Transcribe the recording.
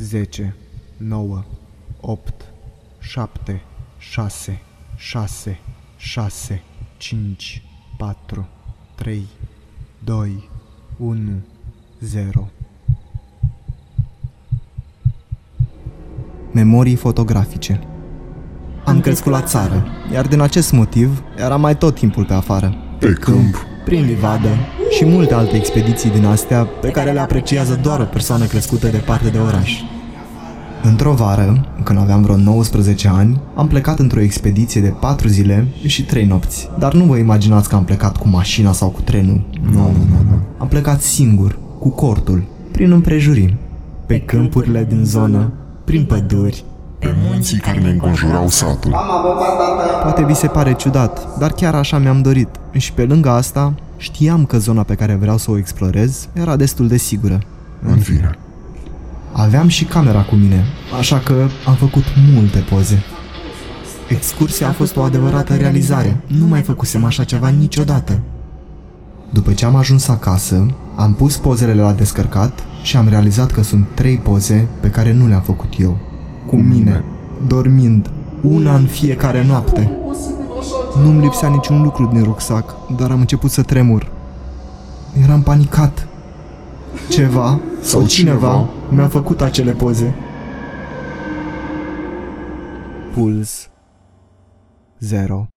10, 9, 8, 7, 6, 6, 6, 5, 4, 3, 2, 1, 0. Memorii fotografice Am crescut la țară, iar din acest motiv era mai tot timpul pe afară. Pe câmp, prin livadă și multe alte expediții din astea pe care le apreciază doar o persoană crescută departe de oraș. Într-o vară, când aveam vreo 19 ani, am plecat într-o expediție de 4 zile și 3 nopți. Dar nu vă imaginați că am plecat cu mașina sau cu trenul. nu, nu, nu, nu. Am plecat singur, cu cortul, prin împrejurim, pe câmpurile din zonă, prin păduri. Pe munții care ne înconjurau satul. Poate vi se pare ciudat, dar chiar așa mi-am dorit. Și pe lângă asta, știam că zona pe care vreau să o explorez era destul de sigură. În fine. Aveam și camera cu mine, așa că am făcut multe poze. Excursia a fost o adevărată realizare. Nu mai făcusem așa ceva niciodată. După ce am ajuns acasă, am pus pozele la descărcat și am realizat că sunt trei poze pe care nu le-am făcut eu. Cu mine, dormind, una în fiecare noapte. Nu-mi lipsea niciun lucru din rucsac, dar am început să tremur. Eram panicat. Ceva sau cineva mi-a făcut acele poze. Puls 0